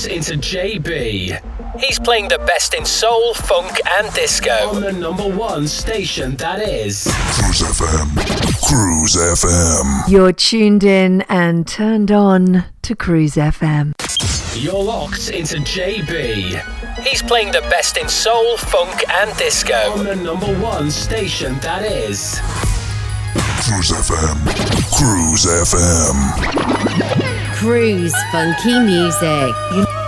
locked into JB. He's playing the best in soul, funk, and disco. On the number one station that is Cruise FM. Cruise FM. You're tuned in and turned on to Cruise FM. You're locked into JB. He's playing the best in soul, funk, and disco. On the number one station that is Cruise FM. Cruise FM. Cruise funky music.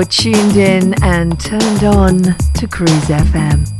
You're tuned in and turned on to Cruise FM.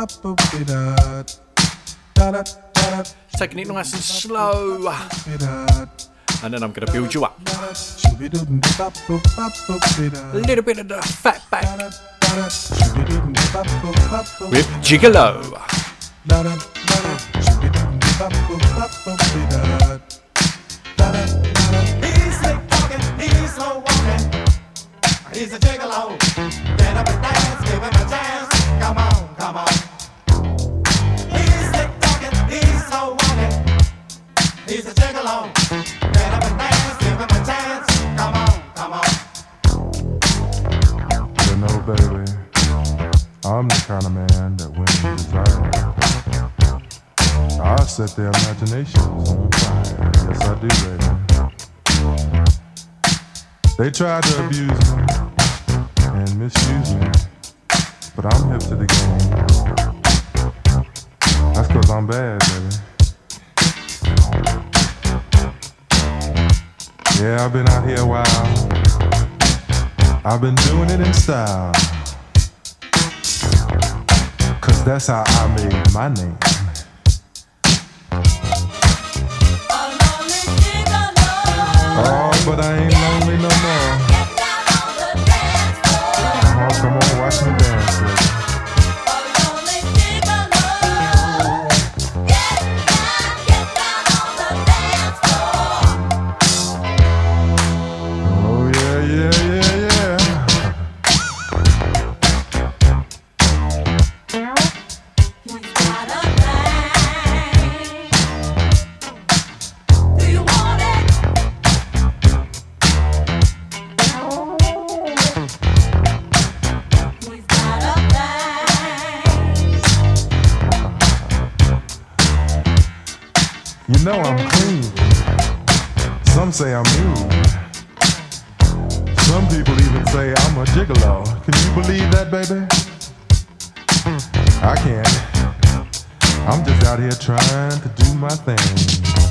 Uh, Taking it nice and slow. And then I'm going to build you up. A little bit of the Fatback. With Gigolo. He's a gigolo. Get up and dance, give him a chance. Come on, come on. Walking. He's a gigolo. Get up and dance, give him a chance. Come on, come on. You know, baby, I'm the kind of man that when desire, I set their imaginations on fire. Yes, I do, baby. They tried to abuse me and misuse me. But I'm hip to the game. That's cause I'm bad, baby. Yeah, I've been out here a while. I've been doing it in style. Cause that's how I made my name. Oh, but I ain't lonely no more. say I'm new. Some people even say I'm a gigolo. Can you believe that, baby? I can't. I'm just out here trying to do my thing.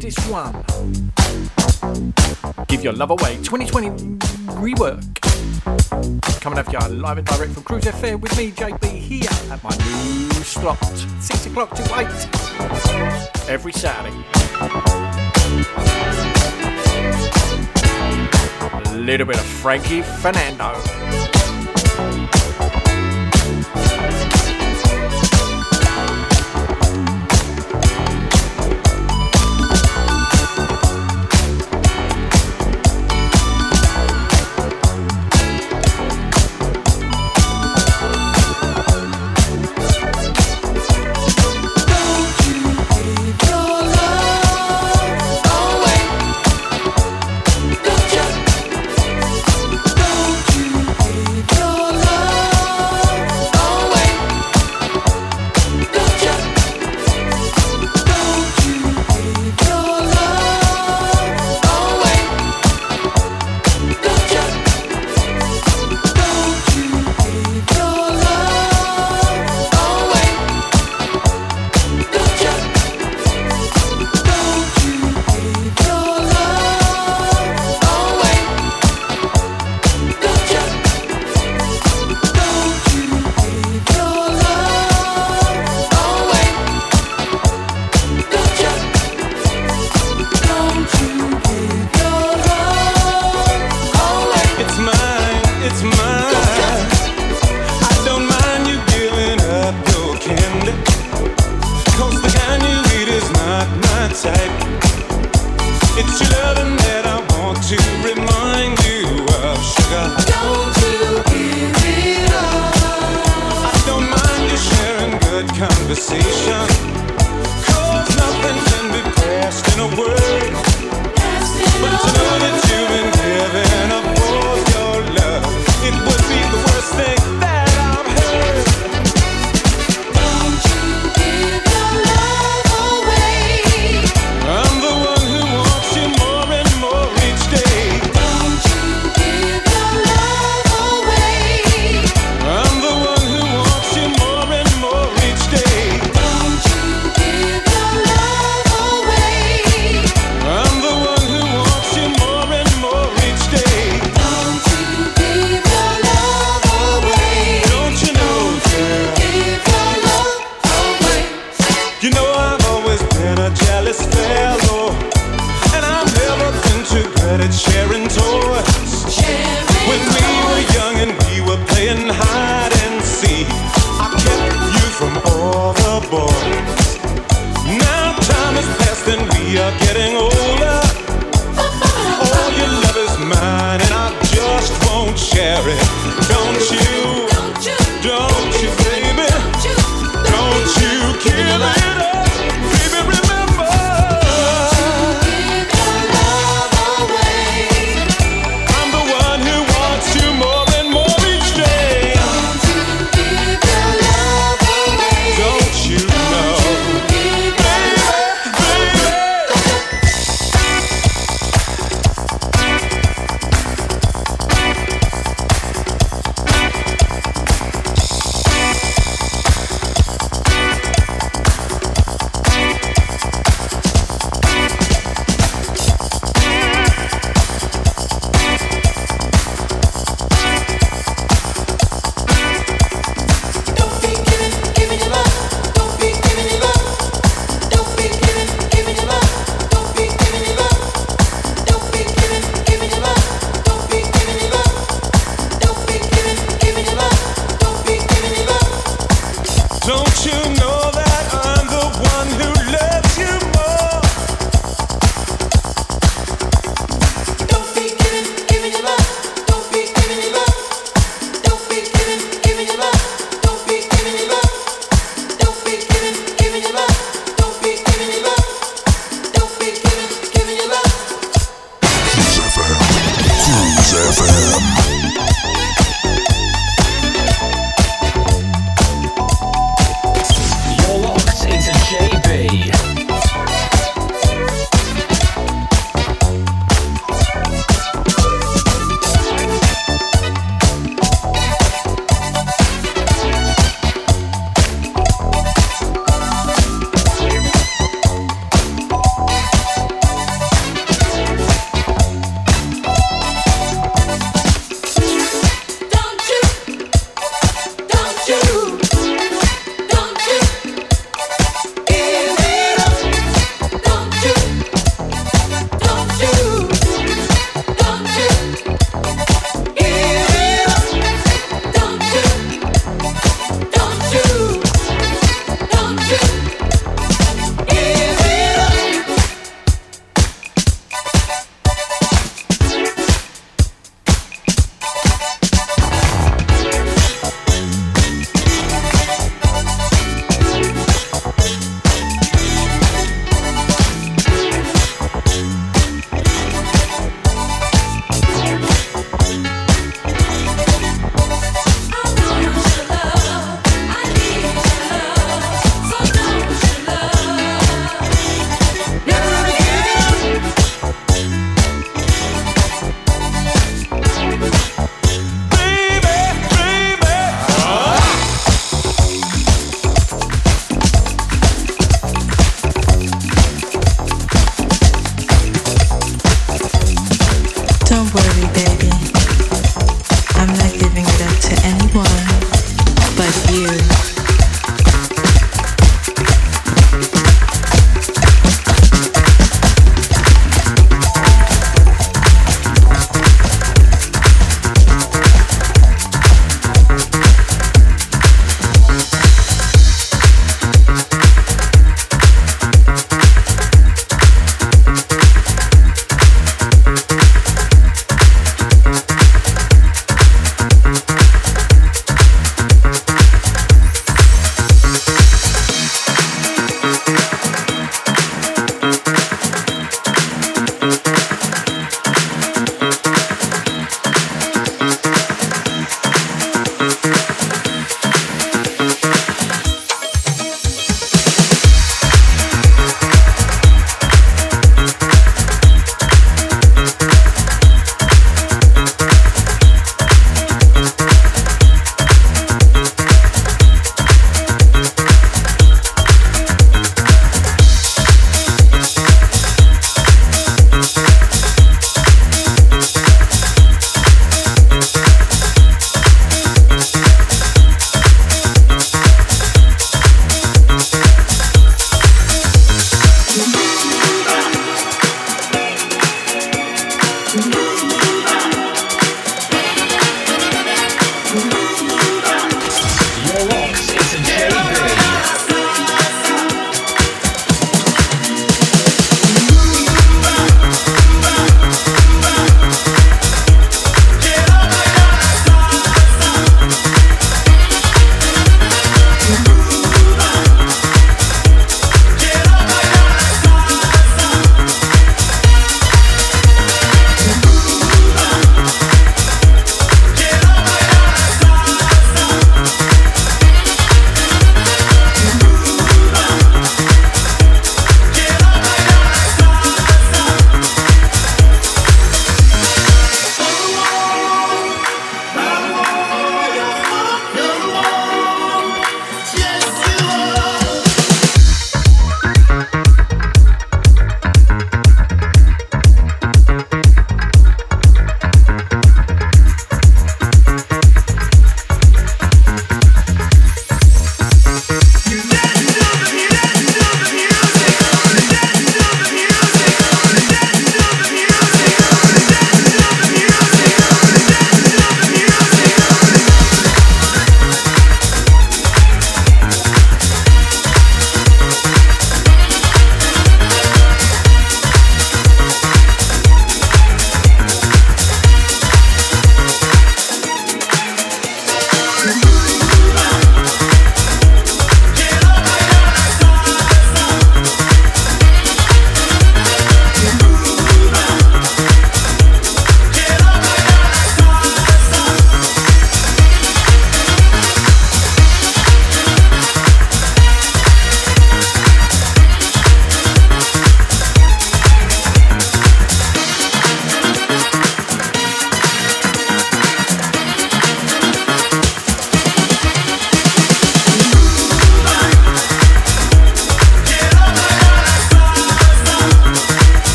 this one. Give Your Love Away 2020 rework. Coming after you live and direct from Cruise Fair with me, JB, here at my new slot, 6 o'clock to 8 every Saturday. A little bit of Frankie Fernando.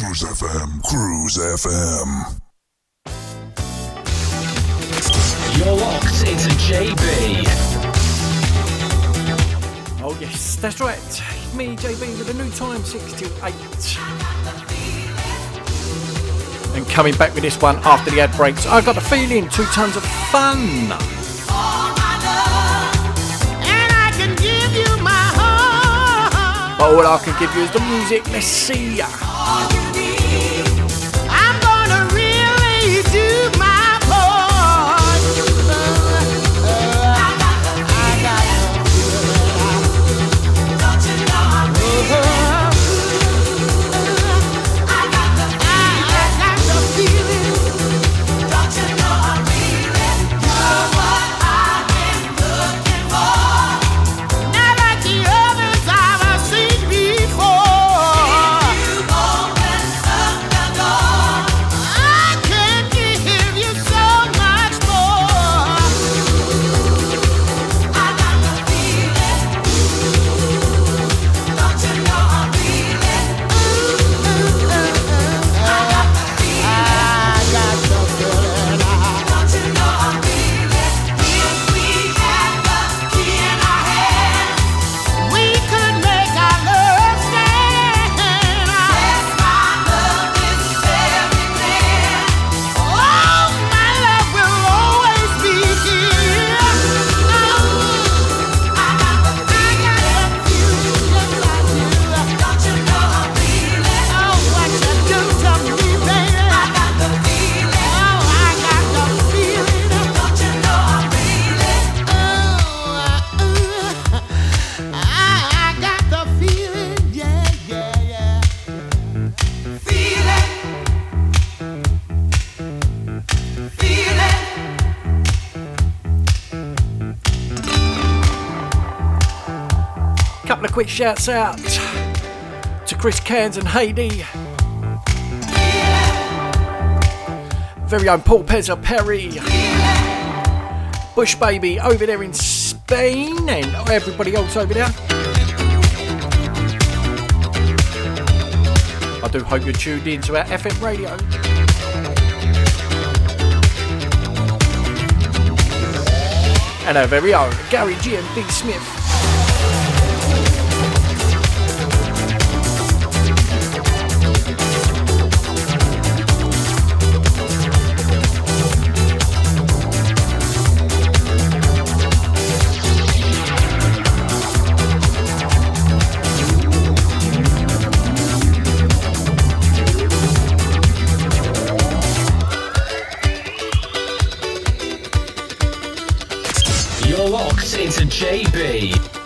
Cruise FM, Cruise FM. You're locked into JB. Oh, yes, that's right. Me, JB, with a new time, 6 till 8. And coming back with this one after the ad breaks, I've got the feeling two tons of fun. And I can give you my heart. But all I can give you is the music. Let's see ya. Quick shouts out to Chris Cairns and Heidi. Very own Paul Pezza Perry. Bush Baby over there in Spain and everybody else over there. I do hope you're tuned in to our FM radio. And our very own Gary GMD Smith. Locked into JB.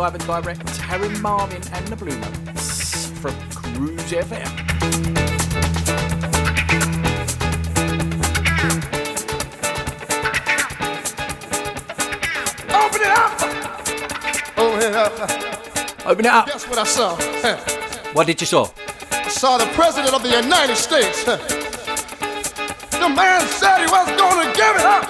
live and direct with Harold Melvin and the Blue Notes from Cruise FM. Open it up. Guess what I saw? What did you saw? I saw the president of the United States. The man said he was going to give it up.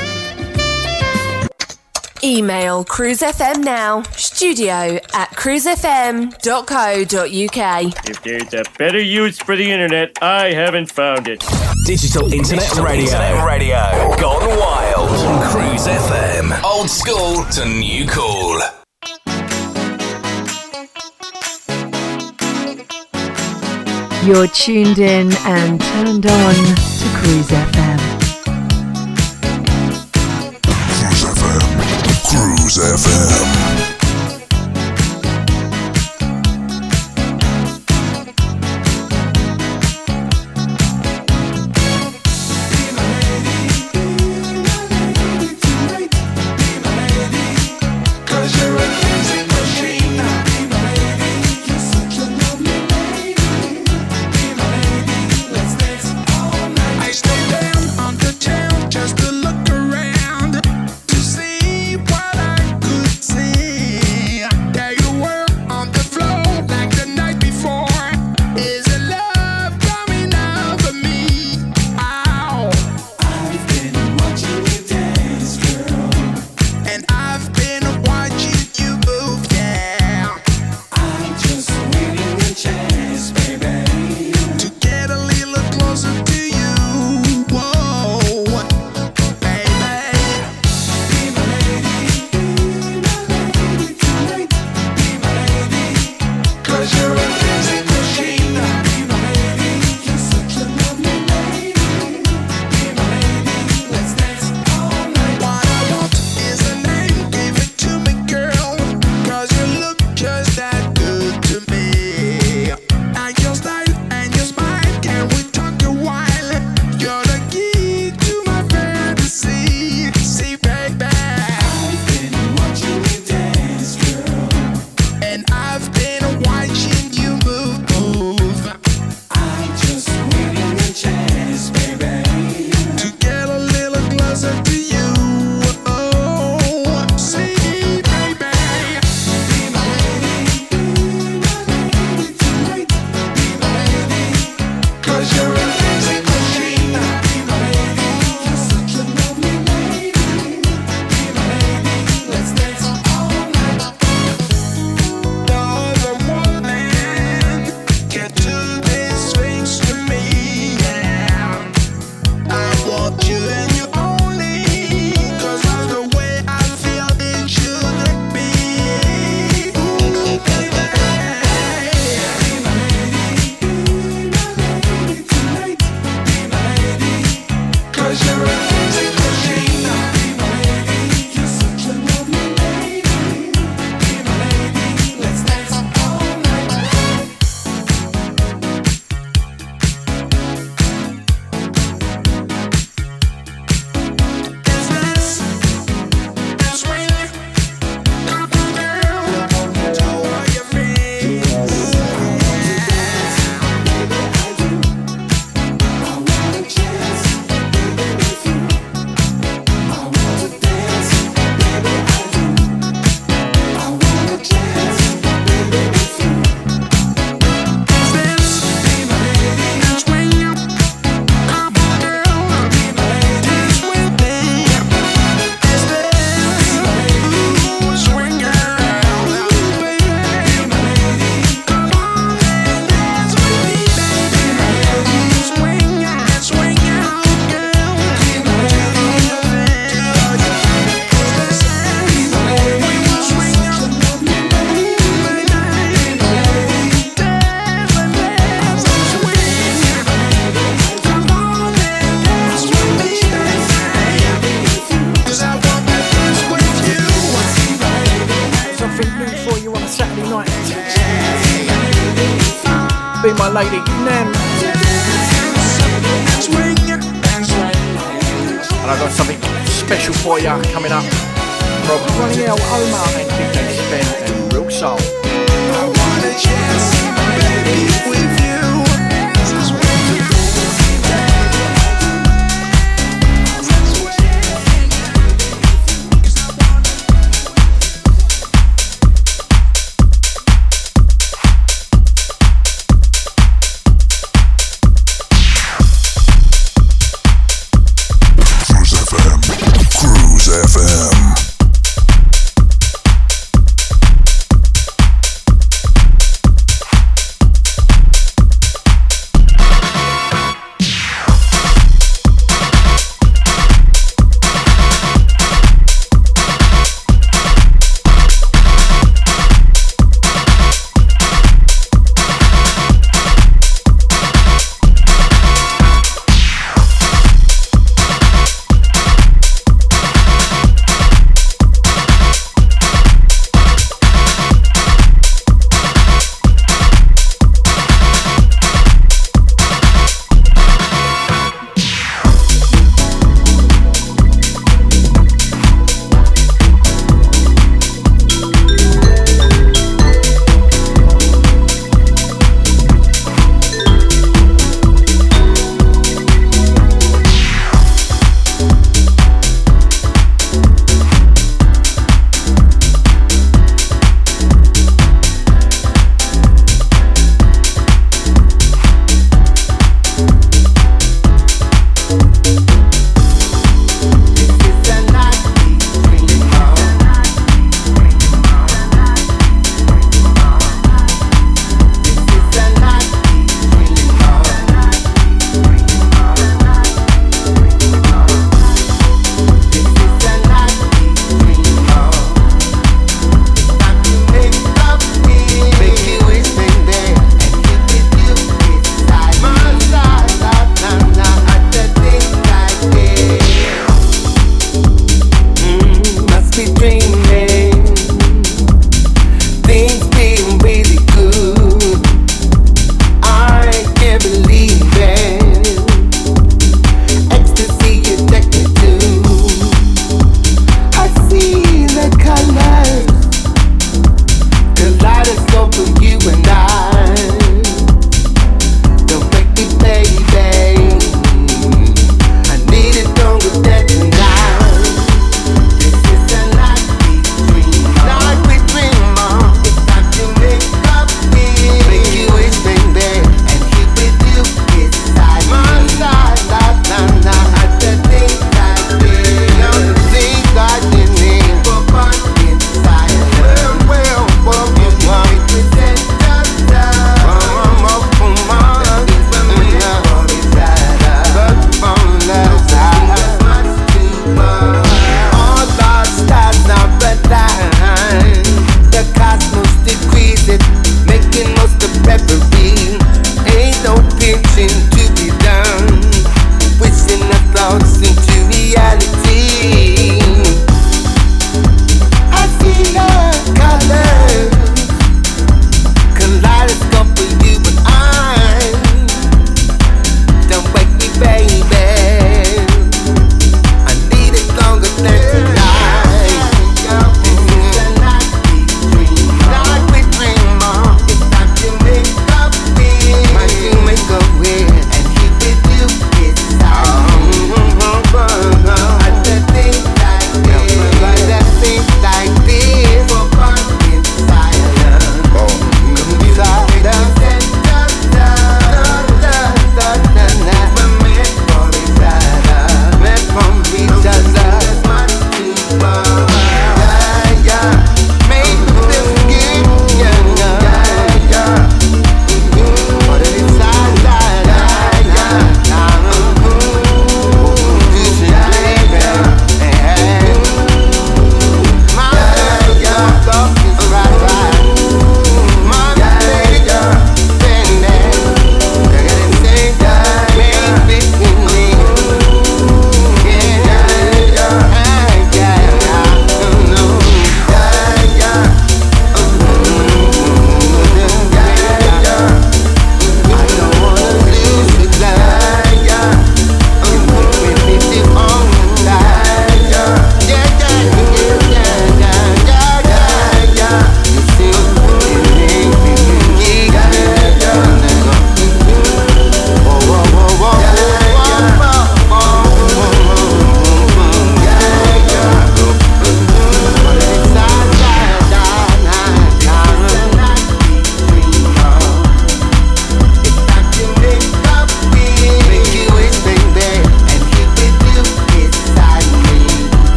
Email cruisefm now, studio at cruisefm.co.uk. If there's a better use for the internet, I haven't found it. Digital Internet Digital Radio. Internet Radio. Gone wild. On Cruise FM. Old school to new cool. You're tuned in and turned on to Cruise FM. Cruise FM.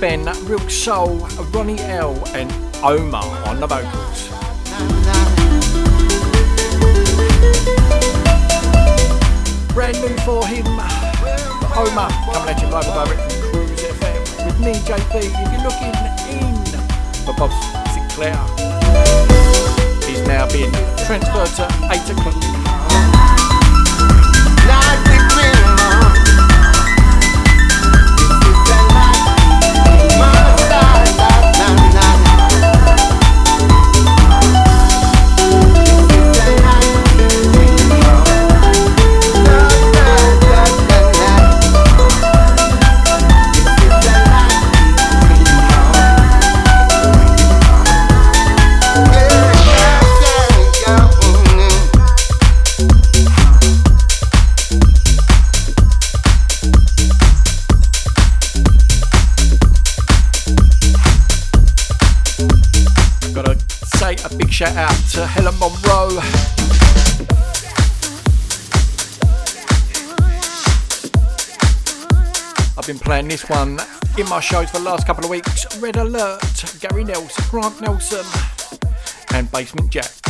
Real Soul, Ronnie L, and Omar on the vocals. Brand new for him, Omar, coming at you live and direct from Cruise FM with me, JB. If you're looking in for Bob Sinclair, he's now been transferred to 8 o'clock. I've been playing this one in my shows for the last couple of weeks. Red Alert, Gary Nelson, Grant Nelson, and Basement Jaxx.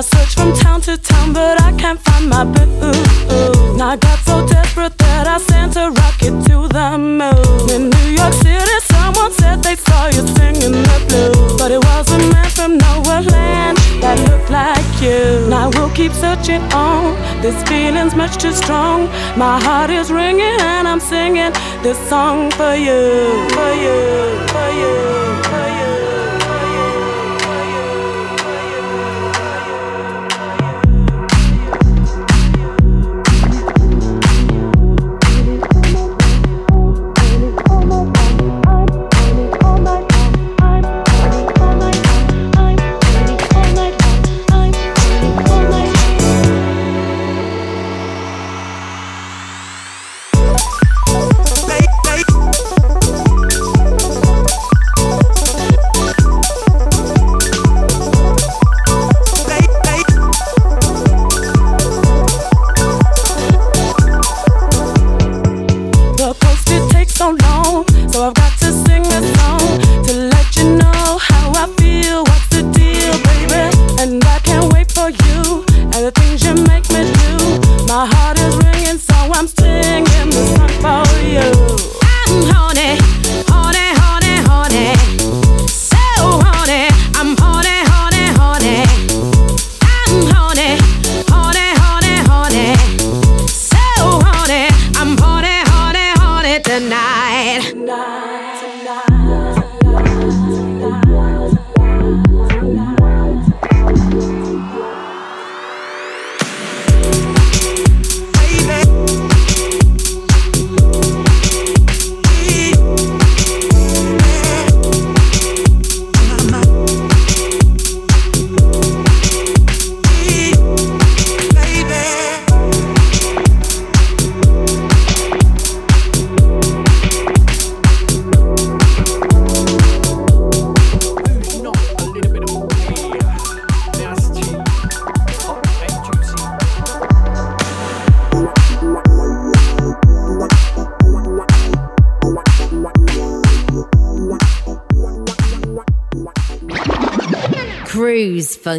I search from town to town, but I can't find my boo. And I got so desperate that I sent a rocket to the moon. In New York City, someone said they saw you singing the blues. But it was a man from nowhere land that looked like you. Now we'll keep searching on. This feeling's much too strong. My heart is ringing and I'm singing this song for you, for you, for you, for you.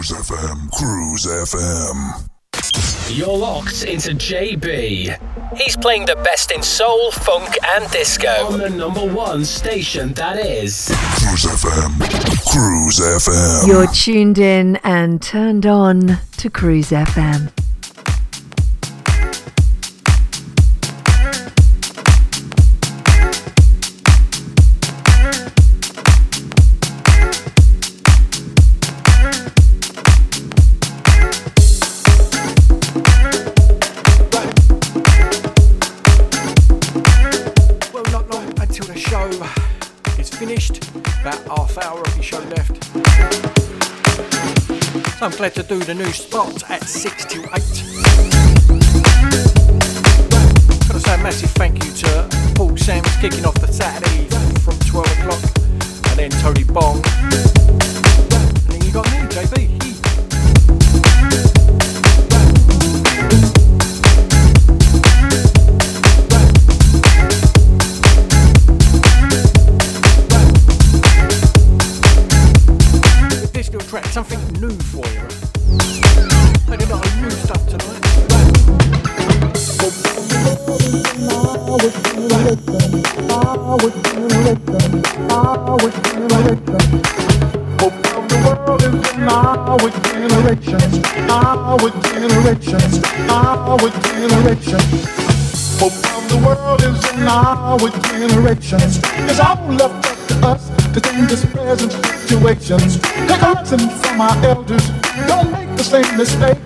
Cruise FM, Cruise FM. You're locked into JB. He's playing the best in soul, funk, and disco on the number one station that is Cruise FM, Cruise FM. You're tuned in and turned on to Cruise FM. To do the new spot situations. Take a lesson from our elders. Don't make the same mistake.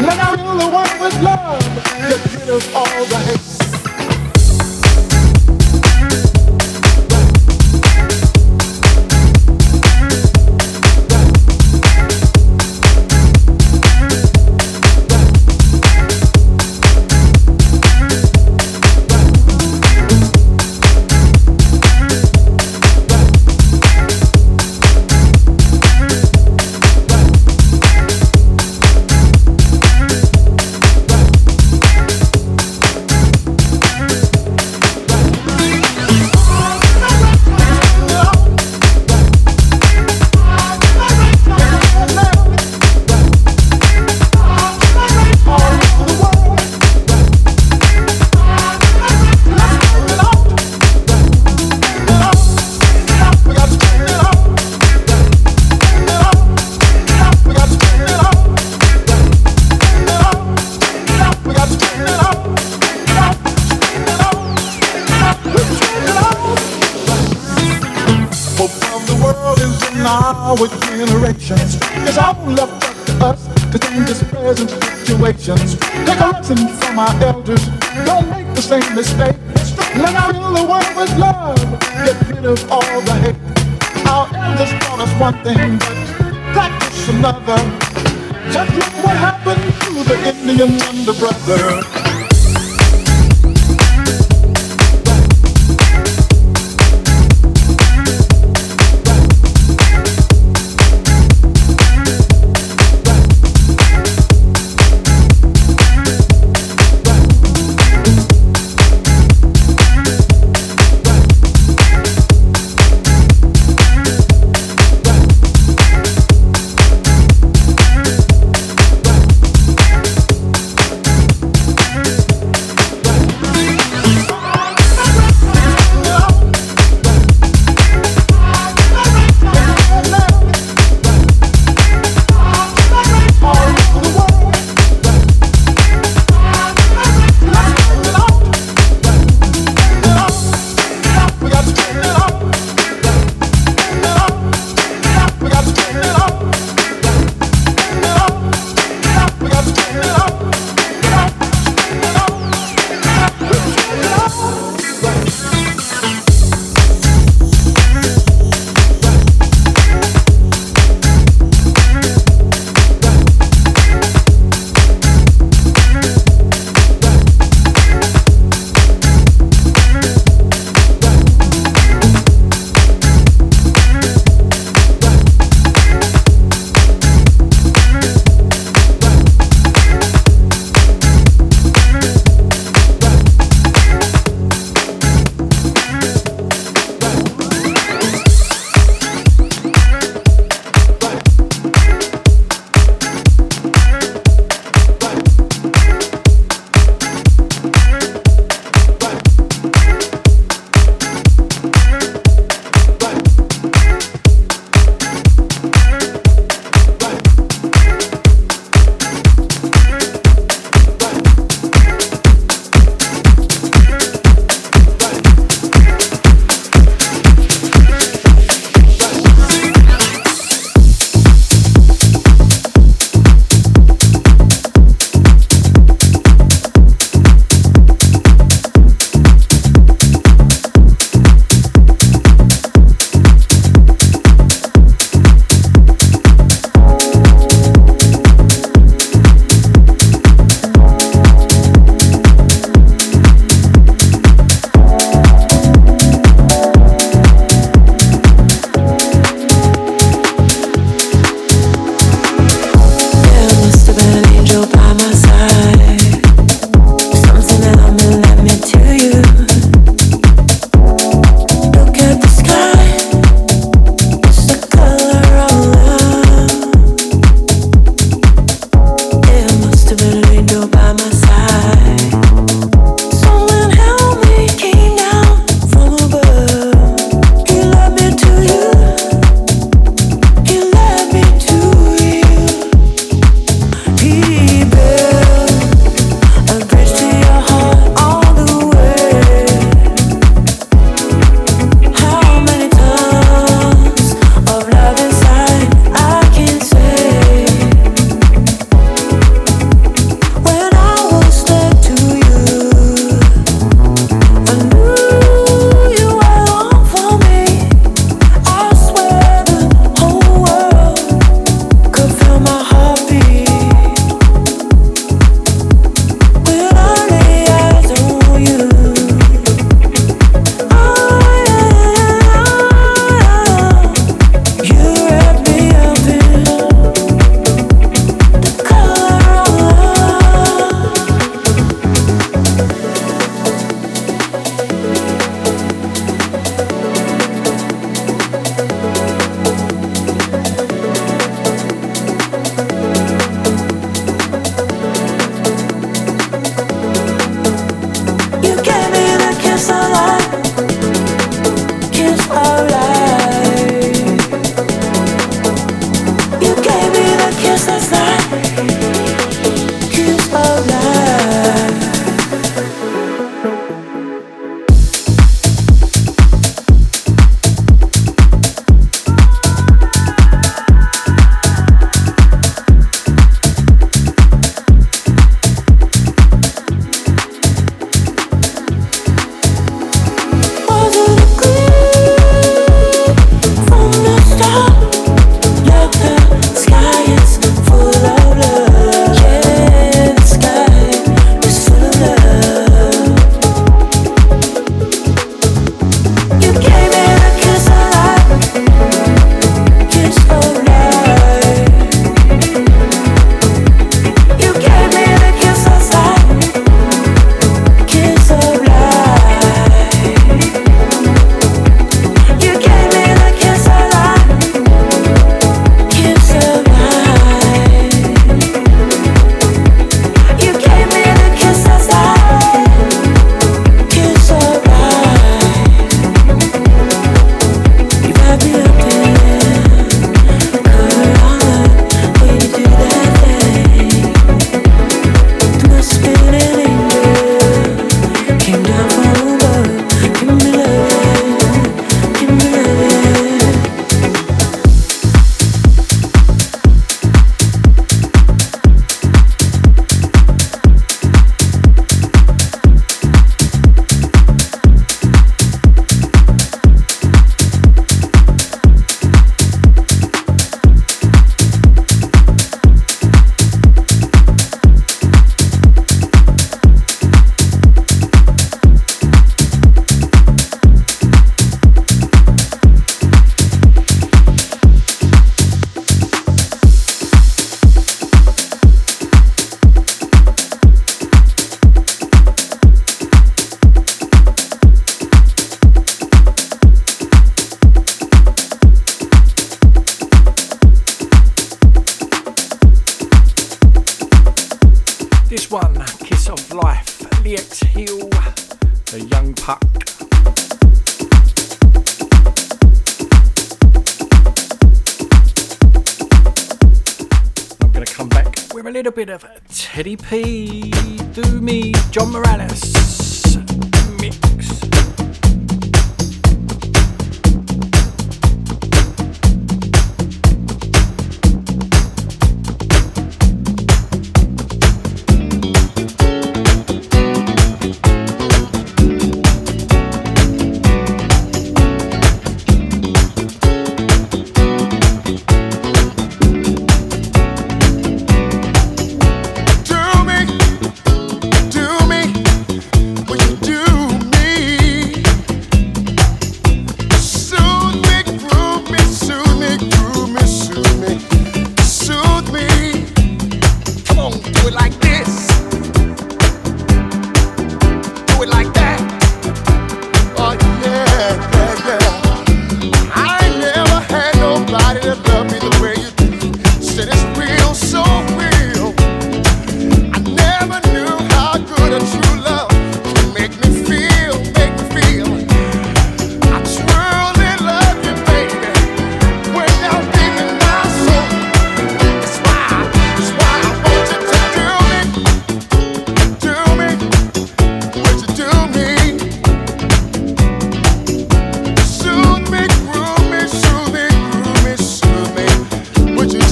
Let out fill the world with love. Get rid of all the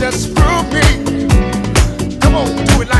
just groove me? Come on, do it like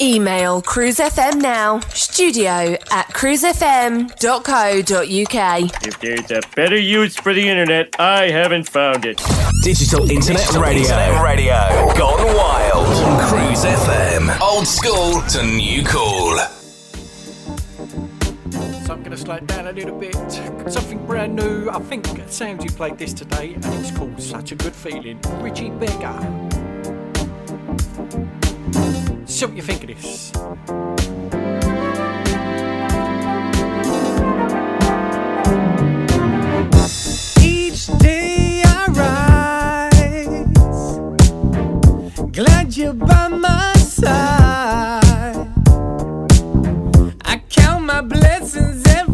Email cruisefm now, studio at cruisefm.co.uk. If there's a better use for the internet, I haven't found it. Digital Internet Digital Radio. Internet Radio. Gone wild. On Cruise FM. Old school to new cool. So I'm going to slow down a little bit. Something brand new. I think Sam's you played this today, and it's called Such a Good Feeling. Richie Beggar. Think of this. Each day I rise, glad you're by my side. I count my blessings every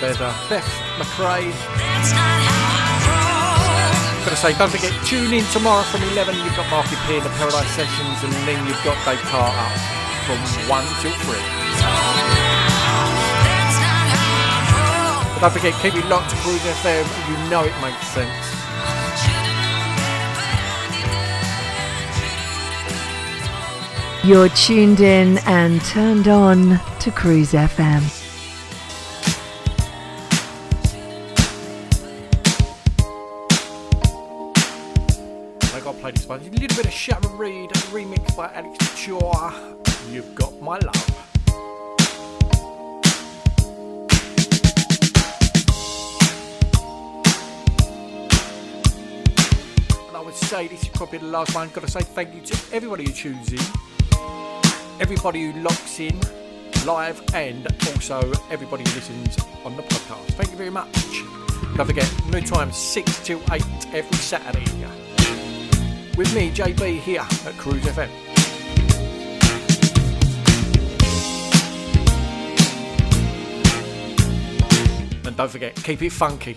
there's a Beth McRae. Gotta say, don't forget, tune in tomorrow from 11. You've got Marky P in the Paradise Sessions, and then you've got Dave Carter from 1 till 3. But don't forget, keep it locked to Cruise FM. You know it makes sense. You're tuned in and turned on to Cruise FM. Last one. Got to say thank you to everybody who tunes in, everybody who locks in live, and also everybody who listens on the podcast. Thank you very much. Don't forget, new time 6 till 8 every Saturday. With me, JB, here at Cruise FM. And don't forget, keep it funky.